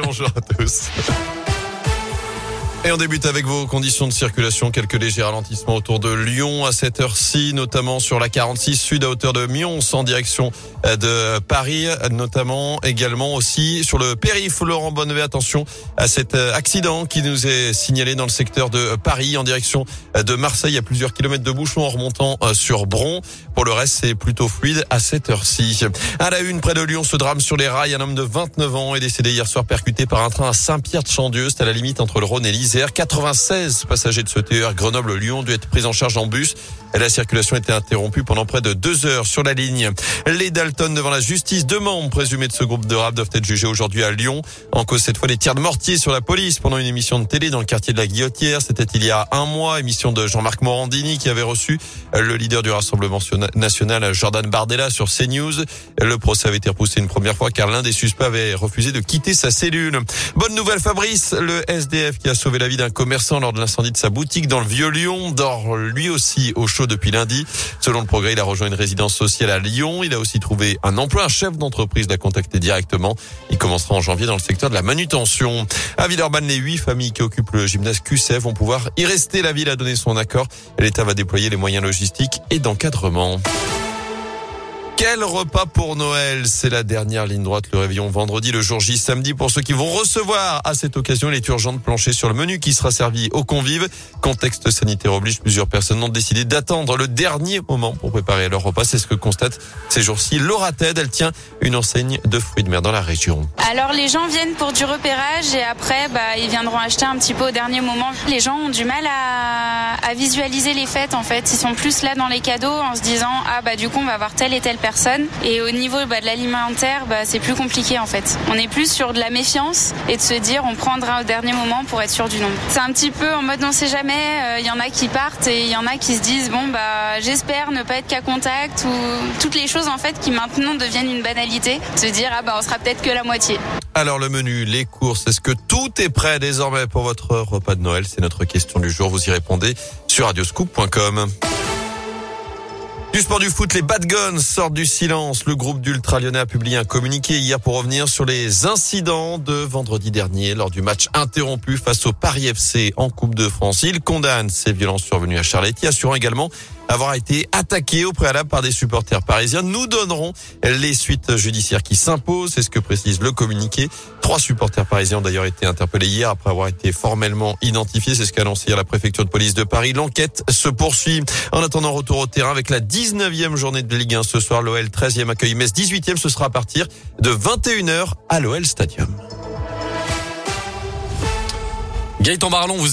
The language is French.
Bonjour à tous. Et on débute avec vos conditions de circulation. Quelques légers ralentissements autour de Lyon à cette heure-ci, notamment sur la 46 sud à hauteur de Mions en direction de Paris, notamment également aussi sur le périph. Laurent Bonnevet, attention à cet accident qui nous est signalé dans le secteur de Paris en direction de Marseille. A plusieurs kilomètres de bouchons en remontant sur Bron. Pour le reste, c'est plutôt fluide à cette heure-ci. À la une, près de Lyon, ce drame sur les rails. Un homme de 29 ans est décédé hier soir percuté par un train à Saint-Pierre-de-Chandieu. C'est à la limite entre le Rhône et l'Isère. 96 passagers de ce TER Grenoble-Lyon dû être pris en charge en bus. La circulation était interrompue pendant près de deux heures sur la ligne. Les Dalton devant la justice, deux membres présumés de ce groupe de rap doivent être jugés aujourd'hui à Lyon. En cause cette fois les tirs de mortier sur la police pendant une émission de télé dans le quartier de la Guillotière. C'était il y a un mois, émission de Jean-Marc Morandini qui avait reçu le leader du Rassemblement national Jordan Bardella sur CNews. Le procès avait été repoussé une première fois car l'un des suspects avait refusé de quitter sa cellule. Bonne nouvelle Fabrice, le SDF qui a sauvé la vie d'un commerçant lors de l'incendie de sa boutique dans le Vieux-Lyon dort lui aussi au chaud depuis lundi. Selon le progrès, il a rejoint une résidence sociale à Lyon. Il a aussi trouvé un emploi. Un chef d'entreprise l'a contacté directement. Il commencera en janvier dans le secteur de la manutention. À Villeurbanne, les huit familles qui occupent le gymnase QCF vont pouvoir y rester. La ville a donné son accord. L'État va déployer les moyens logistiques et d'encadrement. Quel repas pour Noël? C'est la dernière ligne droite, le réveillon vendredi, le jour J samedi pour ceux qui vont recevoir à cette occasion les urgent de plancher sur le menu qui sera servi aux convives. Contexte sanitaire oblige, plusieurs personnes ont décidé d'attendre le dernier moment pour préparer leur repas. C'est ce que constate ces jours-ci Laura Ted. Elle tient une enseigne de fruits de mer dans la région. Alors les gens viennent pour du repérage et après bah, ils viendront acheter un petit peu au dernier moment. Les gens ont du mal à, à visualiser les fêtes en fait. Ils sont plus là dans les cadeaux en se disant ah bah du coup on va avoir telle et telle personne. Et au niveau bah, de l'alimentaire, bah, c'est plus compliqué en fait. On est plus sur de la méfiance et de se dire on prendra au dernier moment pour être sûr du nombre. C'est un petit peu en mode on sait jamais. Il y en a qui partent et il y en a qui se disent bon bah j'espère ne pas être qu'à contact ou toutes les choses en fait qui maintenant deviennent une banalité. Se dire ah bah on sera peut-être que la moitié. Alors le menu, les courses, est-ce que tout est prêt désormais pour votre repas de Noël? C'est notre question du jour. Vous y répondez sur radioscoop.com. Du sport du foot, les Bad Guns sortent du silence. Le groupe d'Ultra Lyonnais a publié un communiqué hier pour revenir sur les incidents de vendredi dernier lors du match interrompu face au Paris FC en Coupe de France. Il condamne ces violences survenues à Charletti, assurant également avoir été attaqué au préalable par des supporters parisiens. Nous donnerons les suites judiciaires qui s'imposent. C'est ce que précise le communiqué. Trois supporters parisiens ont d'ailleurs été interpellés hier après avoir été formellement identifiés. C'est ce qu'a annoncé hier la préfecture de police de Paris. L'enquête se poursuit. En attendant, retour au terrain avec la 19e journée de Ligue 1 ce soir. L'OL 13e accueil Metz 18e. Ce sera à partir de 21h à l'OL Stadium. Gaëtan Barlon, vous